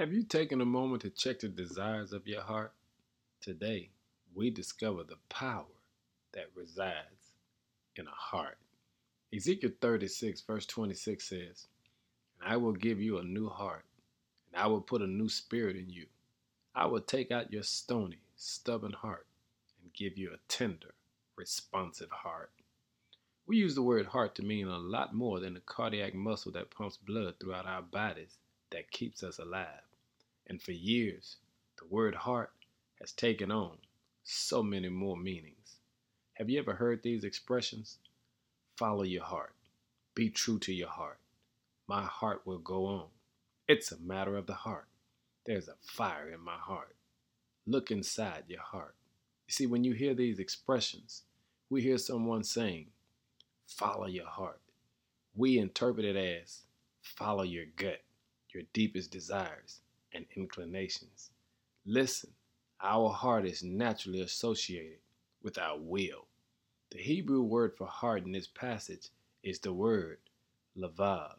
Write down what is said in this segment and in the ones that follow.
Have you taken a moment to check the desires of your heart? Today, we discover the power that resides in a heart. Ezekiel 36, verse 26 says, And I will give you a new heart, and I will put a new spirit in you. I will take out your stony, stubborn heart and give you a tender, responsive heart. We use the word heart to mean a lot more than the cardiac muscle that pumps blood throughout our bodies that keeps us alive. And for years, the word heart has taken on so many more meanings. Have you ever heard these expressions? Follow your heart. Be true to your heart. My heart will go on. It's a matter of the heart. There's a fire in my heart. Look inside your heart. You see, when you hear these expressions, we hear someone saying, Follow your heart. We interpret it as follow your gut, your deepest desires and inclinations. Listen, our heart is naturally associated with our will. The Hebrew word for heart in this passage is the word lavav.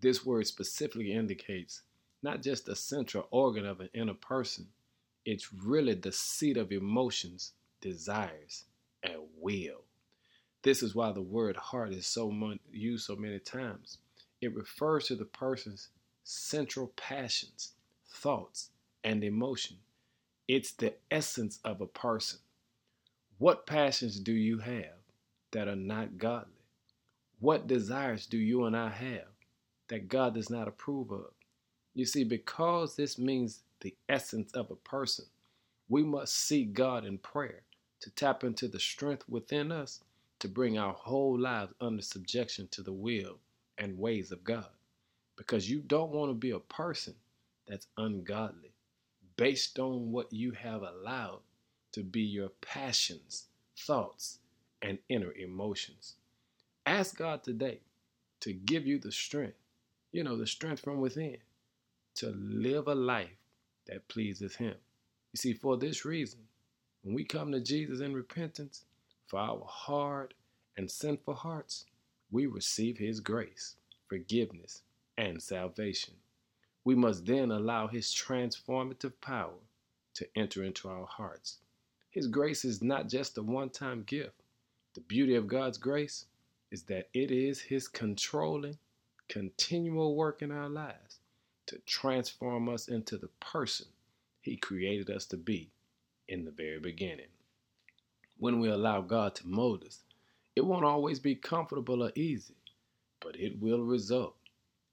This word specifically indicates not just the central organ of an inner person, it's really the seat of emotions, desires, and will. This is why the word heart is so much, used so many times. It refers to the person's central passions, thoughts, and emotion. It's the essence of a person. What passions do you have that are not godly? What desires do you and I have that God does not approve of? You see, because this means the essence of a person, we must seek God in prayer to tap into the strength within us to bring our whole lives under subjection to the will and ways of God. Because you don't want to be a person that's ungodly based on what you have allowed to be your passions, thoughts, and inner emotions. Ask God today to give you the strength, you know, the strength from within to live a life that pleases Him. You see, for this reason, when we come to Jesus in repentance, for our hard and sinful hearts, we receive His grace, forgiveness, and salvation. We must then allow His transformative power to enter into our hearts. His grace is not just a one time gift. The beauty of God's grace is that it is His controlling, continual work in our lives to transform us into the person He created us to be in the very beginning when we allow God to mold us. It won't always be comfortable or easy, but it will result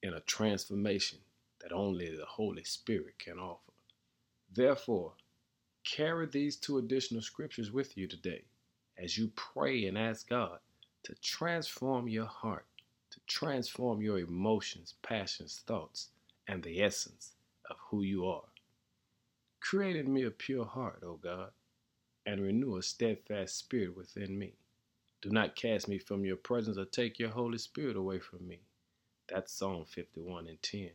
in a transformation that only the Holy Spirit can offer. Therefore, carry these two additional scriptures with you today as you pray and ask God to transform your heart, to transform your emotions, passions, thoughts, and the essence of who you are. Create in me a pure heart, O God and renew a steadfast spirit within me. Do not cast me from your presence or take your Holy Spirit away from me. That's Psalm 51 and 10.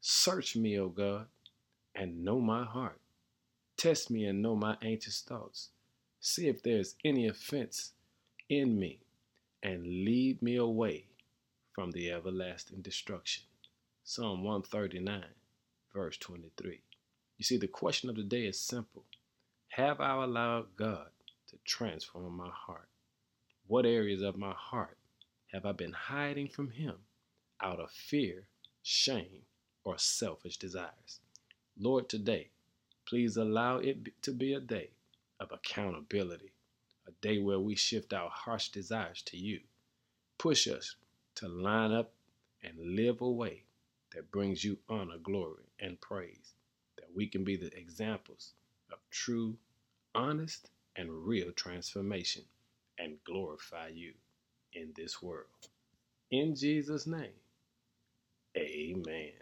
Search me, O God, and know my heart. Test me and know my anxious thoughts. See if there is any offense in me, and lead me away from the everlasting destruction. Psalm 139, verse 23. You see, the question of the day is simple have I allowed God to transform my heart? What areas of my heart have I been hiding from Him out of fear, shame, or selfish desires? Lord, today, please allow it to be a day of accountability, a day where we shift our harsh desires to you. Push us to line up and live a way that brings you honor, glory, and praise, that we can be the examples of true, honest, and real transformation and glorify you in this world. In Jesus' name, amen.